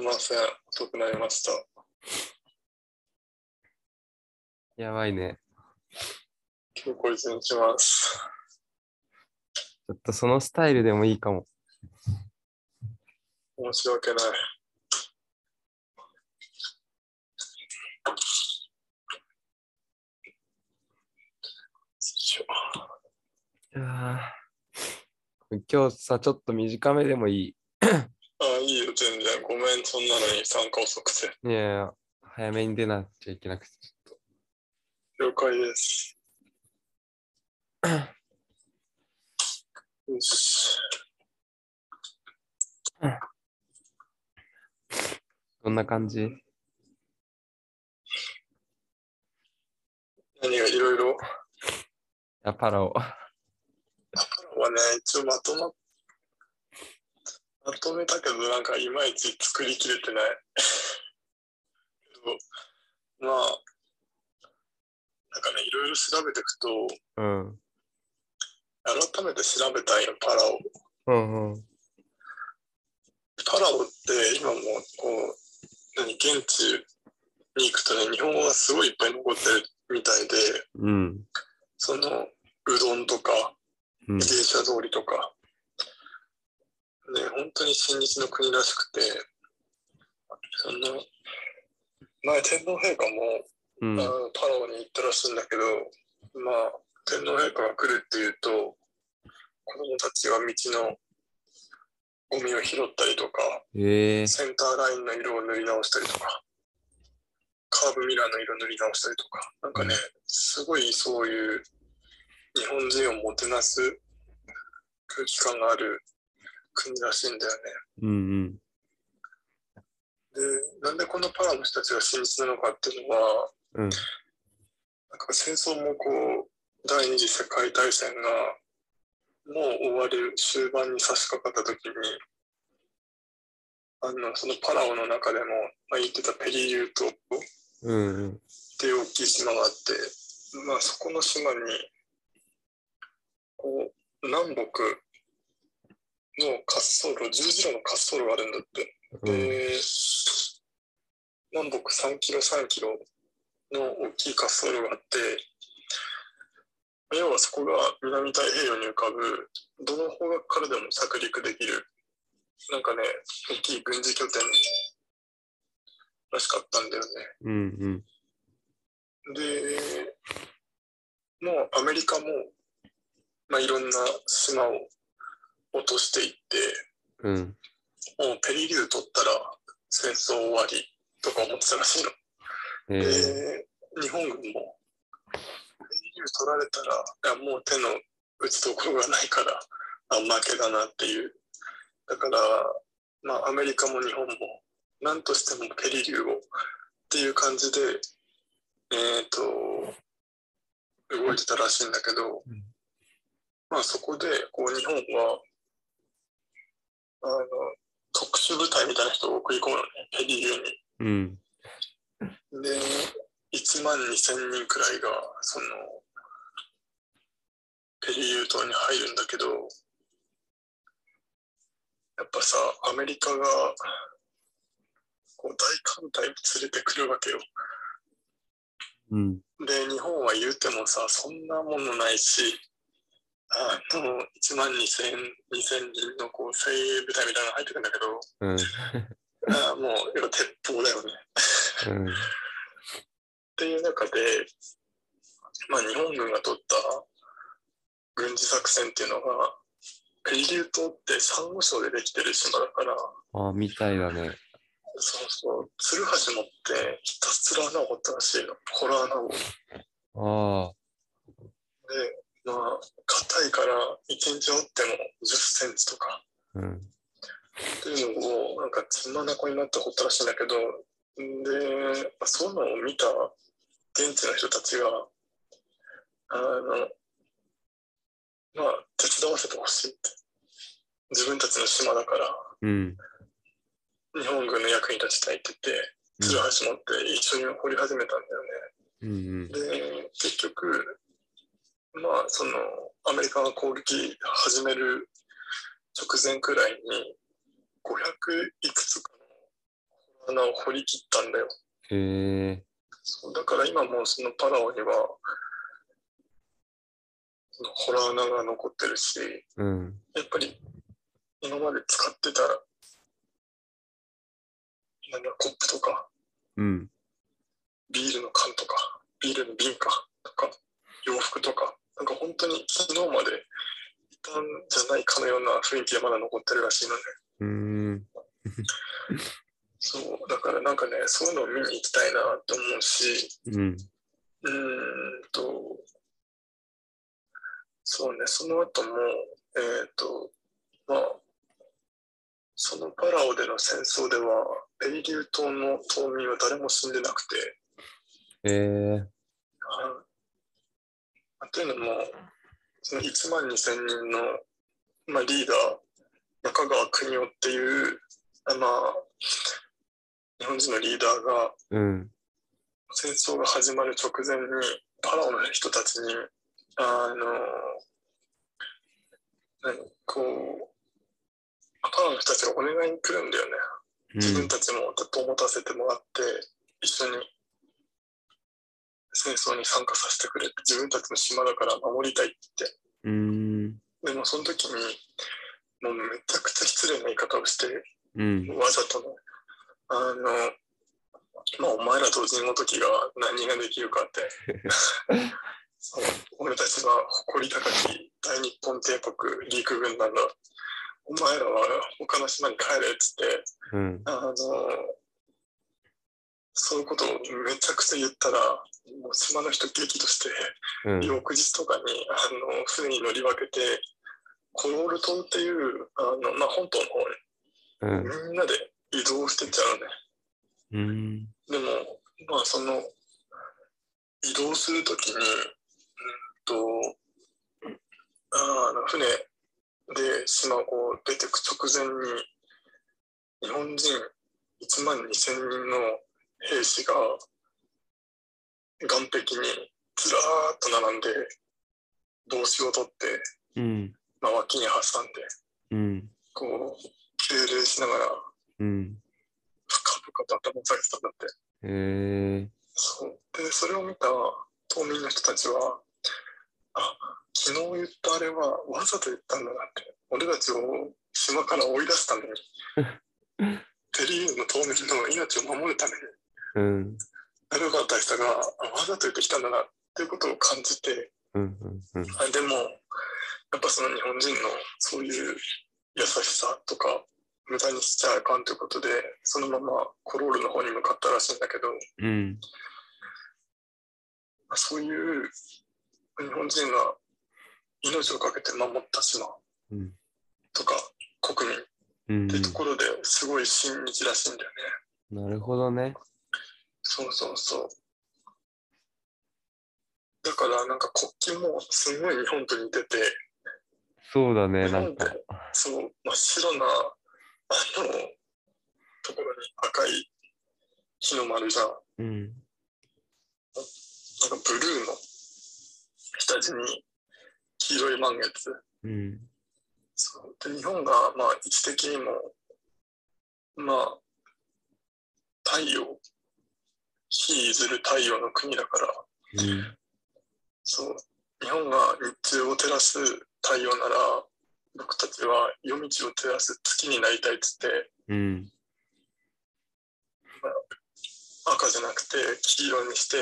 みません。遅くなりました。やばいね。今日こいつにします。ちょっとそのスタイルでもいいかも。申し訳ない。今日さ、ちょっと短めでもいあ、いいよ、全然。ごめん、そんなのに参加遅くて。い。いやいや、早めに出なきゃいけなくて、ちょっ了解です。よし。と。どんな感じ？何がいろいろ？あ、パラオ。はね、一応まとま、まとめたけど、なんかいまいち作りきれてない。まあ、なんかね、いろいろ調べていくと、うん。改めて調べたいよ、パラオ。うんうん。パラオって今もこう、何、現地に行くとね、日本語がすごいいっぱい残ってるみたいで、うん。その、うどんとか、うん芸者通りとか、ね、本当に親日の国らしくて、その、前天皇陛下も、うん。パラオに行ったらしいんだけど、まあ、天皇陛下が来るっていうと、子供たちが道のゴミを拾ったりとか、ええ。センターラインの色を塗り直したりとか、カーブミラーの色塗り直したりとか、なんかね、すごいそういう日本人をもてなす空気感がある国らしいんだよね。うんうん。で、なんでこのパラの人たちが親日なのかっていうのは、うん。なんか戦争もこう、第二次世界大戦がもう終わる終盤に差し掛かった時に、あの、そのパラオの中でも、まあ、言ってたペリーユー島っうんうん。ていう大きい島があって、まあそこの島に、こう、南北の滑走路、十字路の滑走路があるんだって。うん。で、南北3キロ、3キロの大きい滑走路があって、要はそこが南太平洋に浮かぶ、どの方角からでも着陸できる、なんかね、大きい軍事拠点らしかったんだよね。うんうん。で、もうアメリカも、まあ、いろんな島を落としていって、うん。もうペリリュー取ったら戦争終わりとか思ってたらしいの。ええで、日本軍も、ペリリュー取られたら、いやもう手の打つところがないから、あ負けだなっていう。だから、まあ、アメリカも日本も、何としてもペリリューをっていう感じで、えっ、と、動いてたらしいんだけど、うんまあそこで、こう日本は、あの、特殊部隊みたいな人を送り込むのね、ペリリューに。うん。で、1万2000人くらいが、その、ペリユー島に入るんだけど、やっぱさ、アメリカが、こう大艦隊連れてくるわけよ。うん。で、日本は言うてもさ、そんなものないし、あの、1万2000、2000人のこう精鋭部隊みたいなのが入ってくるんだけど、うん。あもう、要は鉄砲だよね。うん。っていう中で、まあ、日本軍が取った軍事作戦っていうのが、ペリリュー島ってサンゴ礁でできてる島だから、あ、みたいだね。そうそう、ツルハシ持ってひたすら穴を掘ったらしいの。ホラー穴を。ああ。で、まあ、硬いから1日掘っても10センチとかうん。っていうのを、なんか血まなこになって掘ったらしいんだけど、で、まあそういうのを見た現地の人たちが、あの、まあ、手伝わせてほしいって。自分たちの島だから、うん。日本軍の役に立ちたいって言って、ツルハシ持って一緒に掘り始めたんだよね。うんうん。で、結局、まあ、その、アメリカが攻撃始める直前くらいに、500いくつかの穴を掘り切ったんだよ。へえ。そうだから今もうそのパラオには、そのホラー穴が残ってるし、うん。やっぱり今まで使ってた、なんだ、コップとか、うん。ビールの缶とか、ビールの瓶かとか、洋服とか、なんか本当に昨日までいたんじゃないかのような雰囲気がまだ残ってるらしいので、うーん。そう、だからなんかね、そういうのを見に行きたいなと思うし、うん。うーんと、そうね、その後も、えっ、と、まあ、そのパラオでの戦争では、ペイリュー島の島民は誰も死んでなくて、へえ。はいというのも、その1万2000人の、まあ、リーダー、中川邦夫っていう、あまあ、日本人のリーダーがうん。戦争が始まる直前にパラオの人たちにあの何こうパラオの人たちがお願いに来るんだよね。自分たちもずっと持たせてもらって一緒に戦争に参加させてくれって自分たちの島だから守りたいって言ってうん。でもその時にもうめちゃくちゃ失礼な言い方をしてうん。わざとね、あの、まあ、お前ら同人ごときが何ができるかって、俺たちは誇り高き大日本帝国陸軍なんだ。お前らは他の島に帰れっつって、うん。あの、そういうことをめちゃくちゃ言ったら、もう島の人激怒して、うん。翌日とかにあの船に乗り分けて、コロール島っていうあの、まあ、本島の方にうん。みんなで移動してっちゃうね。うん。でも、まあその、移動するときに、うんと、あの船で島をこう出てく直前に、日本人1万2000人の兵士が岸壁にずらーっと並んで、帽子を取って、うん。まあ、脇に挟んで、うん。こう、敬礼しながら、うん。深々と頭を下げてたんだって。へえ。そうでそれを見た島民の人たちはあ昨日言ったあれはわざと言ったんだなって俺たちを島から追い出すために テリーヌの島民の命を守るためにうん。中川大佐があわざと言ってきたんだなっていうことを感じてうん。うん。うん。あでもやっぱその日本人のそういう優しさとか無駄にしちゃあかんということでそのままコロールの方に向かったらしいんだけどうん。まあそういう日本人が命をかけて守った島うん。とか国民っうんてところですごい親日らしいんだよね。なるほどね。そうそうそう。だからなんか国旗もすごい日本と似てて、そうだね、なんか。そう真っ白なあのところに赤い日の丸じゃん。うん。なんかブルーの下地に黄色い満月。うん。そうで日本がまあ位置的にもまあ太陽日ずる太陽の国だからうん。そう日本が日中を照らす太陽なら僕たちは夜道を照らす月になりたいっつってうん。赤じゃなくて黄色にして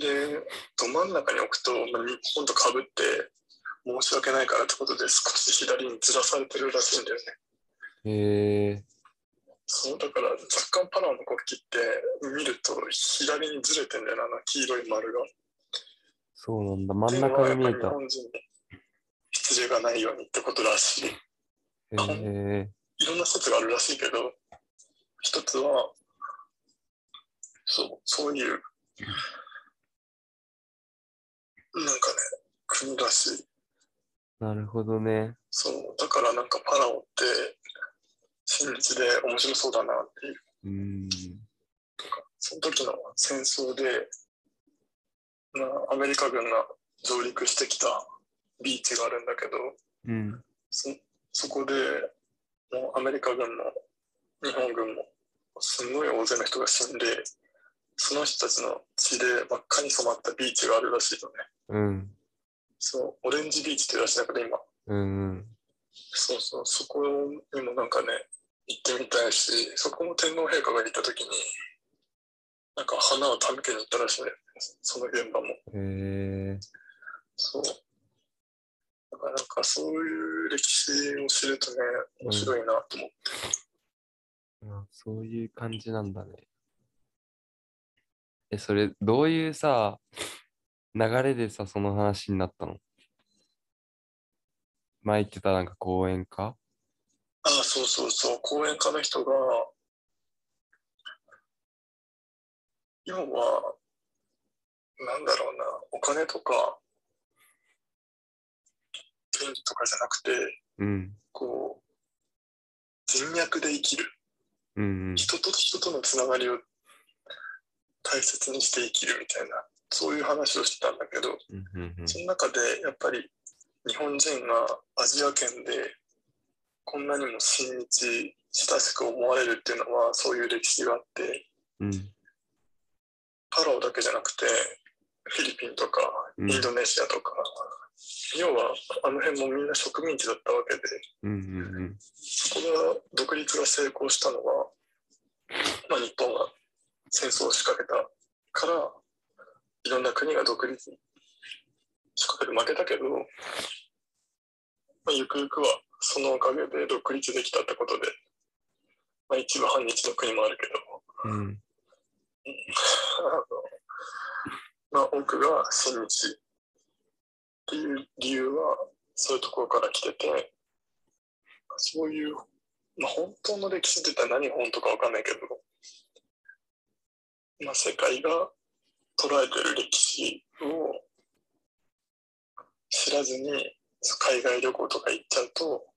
でど真ん中に置くと、まあ、日本とかぶって申し訳ないからってことで少し左にずらされてるらしいんだよね。へえ。そうだから若干パラオの国旗って見ると左にずれてんだよなあの黄色い丸が。そうなんだ。真ん中に見えた。り日本人に失礼がないようにってことらしい。へえ。いろんな説があるらしいけど、一つは、そう、そういう、なんかね、国らしい。なるほどね。そう、だからなんかパラオって、親日で面白そうだなっていう。うん。その時の戦争で、まあ、アメリカ軍が上陸してきたビーチがあるんだけど、うん。そそこでもうアメリカ軍も日本軍もすごい大勢の人が死んで、その人たちの血で真っ赤に染まったビーチがあるらしいのね。うん。そう、オレンジビーチっていうらしいんだけど、今。うんうん。そうそう、そこにもなんかね、行ってみたいし、そこも天皇陛下が行った時に、なんか花を手向けに行ったらしいね。その現場も。えー、そう。だからなんかそういう歴史を知るとね、面白いなと思って。あそういう感じなんだね。え、それ、どういうさ、流れでさ、その話になったの？前言ってたなんか講演か？ああ、そうそうそう、講演家の人が、要は、なんだろうな、お金とか、権利とかじゃなくて、うん。こう、人脈で生きる。うんうん。人と人とのつながりを大切にして生きるみたいな、そういう話をしてたんだけど、うんうんうんその中でやっぱり日本人がアジア圏でこんなにも親日親しく思われるっていうのはそういう歴史があってうん。パラオだけじゃなくてフィリピンとかうん。インドネシアとか、要はあの辺もみんな植民地だったわけでうんうんそこが独立が成功したのは、まあ、日本が戦争を仕掛けたからいろんな国が独立仕掛けて負けたけど、まあ、ゆくゆくはそのおかげで独立できたってことで、まあ、一部反日の国もあるけど、うんうん。あのまあ、多くが親日っていう理由はそういうところから来ててそういう、まあ、本当の歴史って言ったら何本とかわかんないけど、まあ、世界が捉えてる歴史を知らずに海外旅行とか行っちゃうと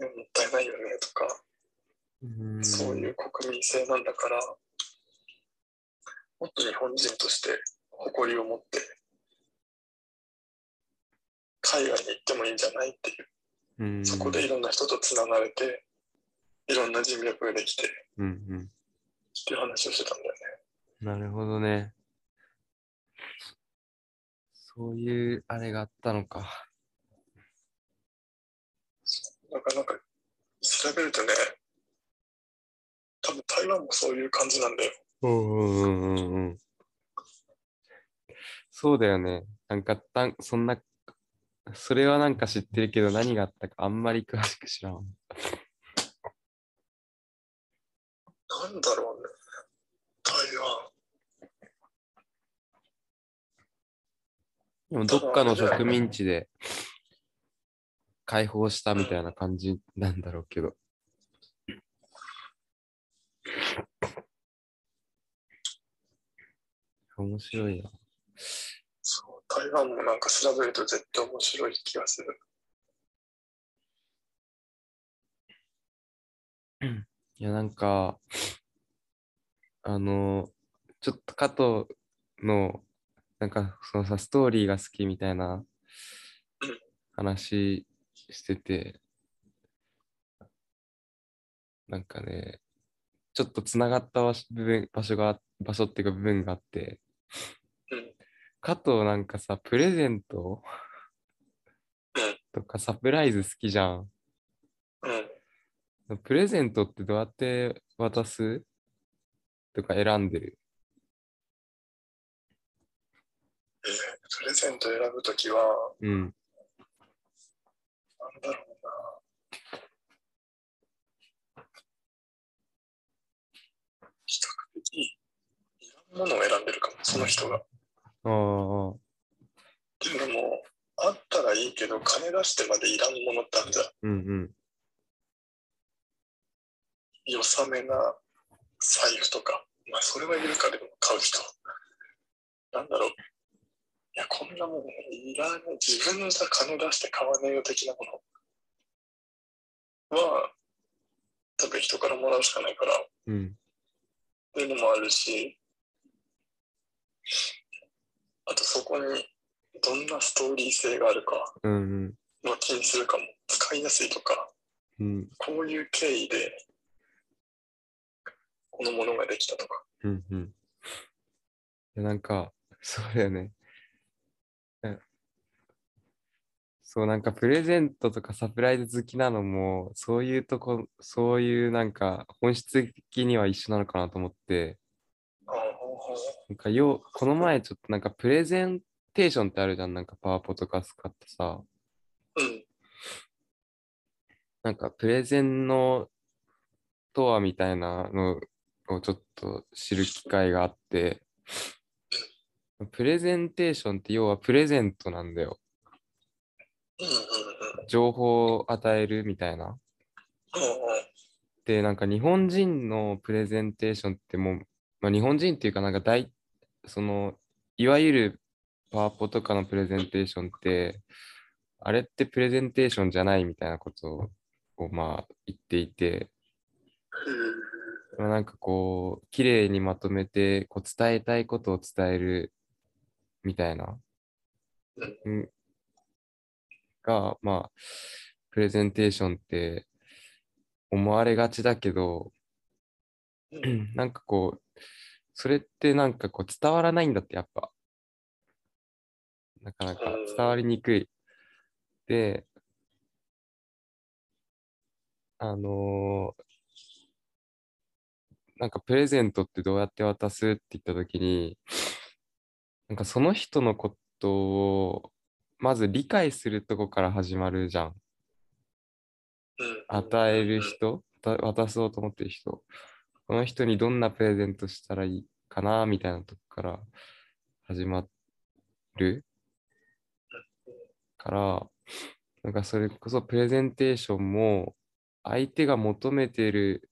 いやもったいないよねとかうんそういう国民性なんだから、もっと日本人として誇りを持って、海外に行ってもいいんじゃないっていう、うんそこでいろんな人とつながれて、いろんな人脈ができてっうんうんていう話をしてたんだよね。なるほどね。そういうあれがあったのか。なかなか調べるとね、多分台湾もそういう感じなんだよ。うんうんうんうんうん。そうだよね。なんかたん、そんな、それはなんか知ってるけど何があったかあんまり詳しく知らん。なんだろうね、台湾。でもどっかの植民地で解放したみたいな感じなんだろうけど。面白いな。そう台湾もなんか調べると絶対面白い気がする。いや、なんか、あの、ちょっと加藤の、なんか、そのさ、ストーリーが好きみたいなうん話してて、なんかね、ちょっとつながった場所部分場所が、場所っていうか部分があって、うん。加藤なんかさ、プレゼントうん。とかサプライズ好きじゃん。プレゼントってどうやって渡す？とか選んでる。えープレゼント選ぶときは、うん。比較的いらんものを選んでるかも、その人が。っああ、ていうのも、あったらいいけど、金出してまでいらんものってあるじゃん。うんうん。良さめな財布とか。まあ、それはいるかでも買う人。なんだろう。いや、こんなもんいらない。自分じゃ金出して買わねえよ的なものは、多分人からもらうしかないから、うん。っていうのもあるし、あとそこにどんなストーリー性があるかうんうん。も気にするかも。使いやすいとか、うん。こういう経緯でこのものができたとか。うんうん。いやなんか、そうだよね。えそう、なんかプレゼントとかサプライズ好きなのも、そういうとこ、そういうなんか本質的には一緒なのかなと思って、なんかよう、この前ちょっとなんかプレゼンテーションってあるじゃん、なんかパワポとか使ってさ、うん。なんかプレゼンのとはみたいなのをちょっと知る機会があって、プレゼンテーションって要はプレゼントなんだよ。情報を与えるみたいな。で、なんか日本人のプレゼンテーションってもう、まあ、日本人っていうかなんか大、その、いわゆるパワポとかのプレゼンテーションって、あれってプレゼンテーションじゃないみたいなことを、をまあ言っていて、まあなんかこう、綺麗にまとめて、こう伝えたいことを伝えるみたいな、うん、が、まあ、プレゼンテーションって思われがちだけど、なんかこう、それってなんかこう伝わらないんだって、やっぱ。なかなかうん伝わりにくい。で、あのーなんかプレゼントってどうやって渡すって言ったときに、なんかその人のことをまず理解するとこから始まるじゃん。うん。与える人、た渡そうと思ってる人、この人にどんなプレゼントしたらいいかなみたいなとこから始まる？から、なんかそれこそプレゼンテーションも相手が求めてる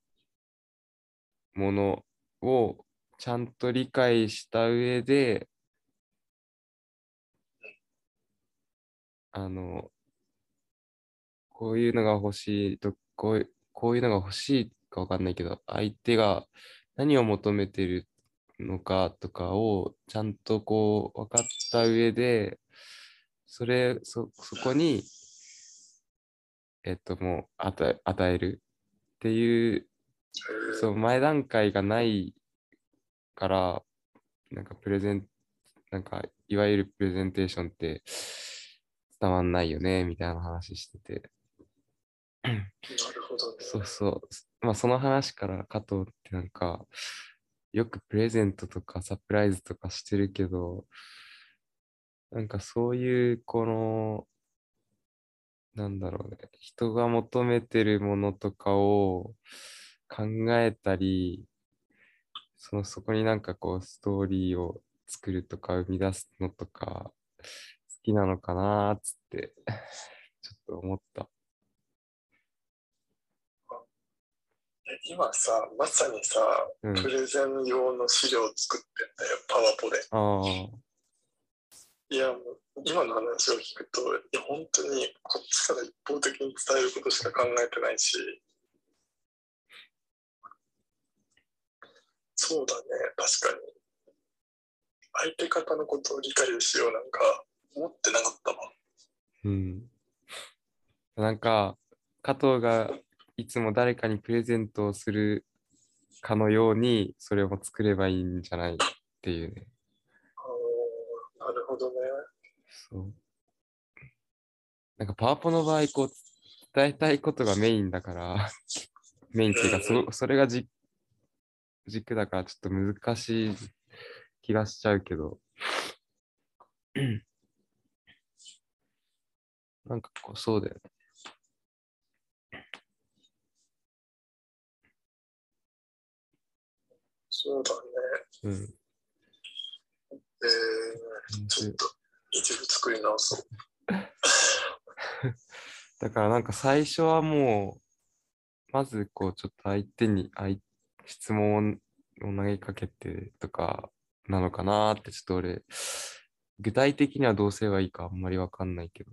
ものをちゃんと理解した上で、あの、こういうのが欲しいと、こういう、こういうのが欲しいかわかんないけど、相手が何を求めてるのかとかをちゃんとこう分かった上で、それ、そ、そこに、えっと、もう与え、与えるっていう、そう、前段階がないから、なんかプレゼン、なんか、いわゆるプレゼンテーションって伝わんないよね、みたいな話してて。なるほどね。そうそう。まあその話から加藤ってなんか、よくプレゼントとかサプライズとかしてるけど、なんかそういうこの、なんだろうね、人が求めてるものとかを考えたり、そのそこになんかこうストーリーを作るとか生み出すのとか好きなのかなーっつってちょっと思った。え今さ、まさにさ、うんプレゼン用の資料を作ってんだよ、パワポで。いや、もう今の話を聞くと、いや、本当にこっちから一方的に伝えることしか考えてないし、そうだね、確かに。相手方のことを理解しようなんか思ってなかったわ。うん。なんか、加藤がいつも誰かにプレゼントをするかのように、それを作ればいいんじゃないっていうね。なるほどね。そう。なんか、パワポの場合、こう、伝えたいことがメインだから、メインっていうか、そそれがじ軸だから、ちょっと難しい気がしちゃうけど、なんかこう、そうだよね。そうだね。うん。えー、ちょっと一部作り直そう。だからなんか最初はもう、まずこうちょっと相手に相質問を投げかけてとかなのかなーってちょっと俺、具体的にはどうすればいいかあんまりわかんないけど、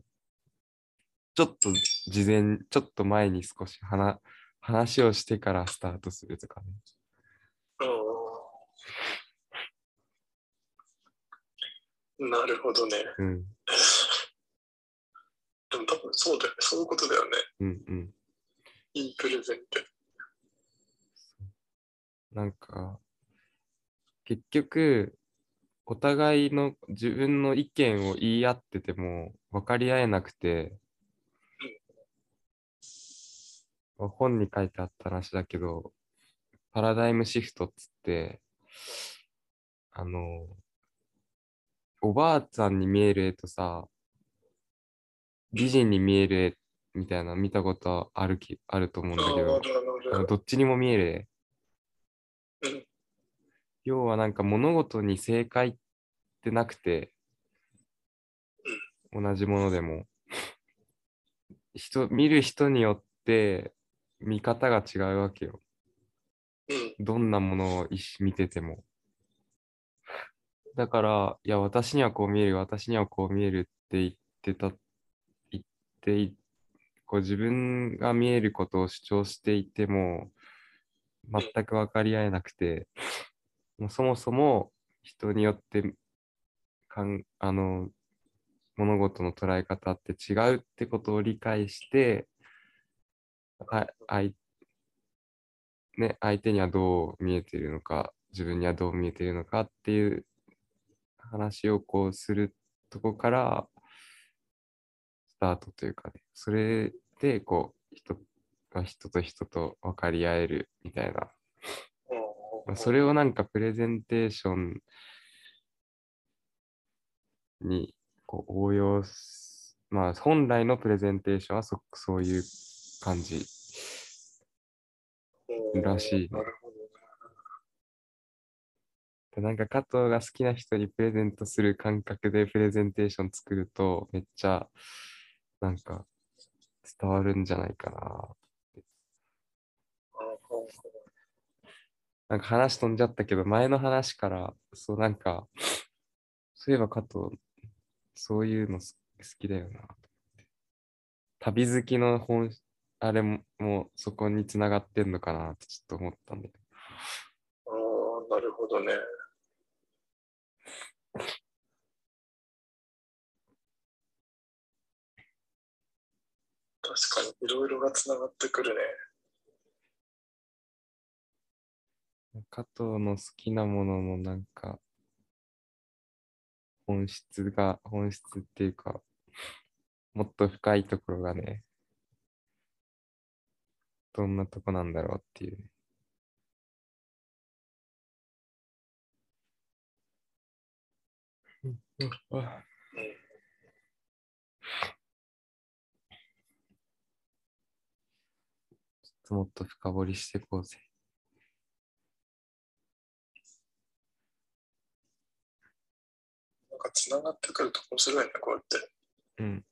ちょっと事前、ちょっと前に少し話話をしてからスタートするとかね。うん。なるほどね。うん、でも多分そうだよね。そういうことだよね。うん、うん。いいプレゼンって。なんか、結局、お互いの自分の意見を言い合ってても分かり合えなくて、本に書いてあった話だけど、パラダイムシフトっつって、あの、おばあさんに見える絵とさ、美人に見える絵みたいなの見たことあるきあると思うんだけどあ、のどっちにも見える絵。うん。要はなんか物事に正解ってなくて、同じものでも、人、見る人によって見方が違うわけよ。うん。どんなものを見てても。だから、いや、私にはこう見える、私にはこう見えるって言ってた、言ってい、こう自分が見えることを主張していても、全く分かり合えなくて、もうそもそも人によってかん、あの、物事の捉え方って違うってことを理解して、ああいね、相手にはどう見えているのか、自分にはどう見えているのかっていう話をこうするとこからスタートというかね、それでこう人が人と人と分かり合えるみたいな、まあそれをなんかプレゼンテーションにこう応用す、まあ本来のプレゼンテーションはそそういう感じ。らしいねなんか加藤が好きな人にプレゼントする感覚でプレゼンテーション作るとめっちゃなんか伝わるんじゃないかな。あなんか話飛んじゃったけど前の話からそうなんかそういえば加藤そういうのす好きだよな。旅好きの本あれももうそこにつながってんのかなってちょっと思ったんだよ。あー、なるほどね。確かにいろいろがつながってくるね。加藤の好きなもののなんか本質が本質っていうかもっと深いところがねどんなとこなんだろうっていう。うんちょっともっと深掘りしていこうぜ。なんかつながってくると面白いね、こうやって。うん。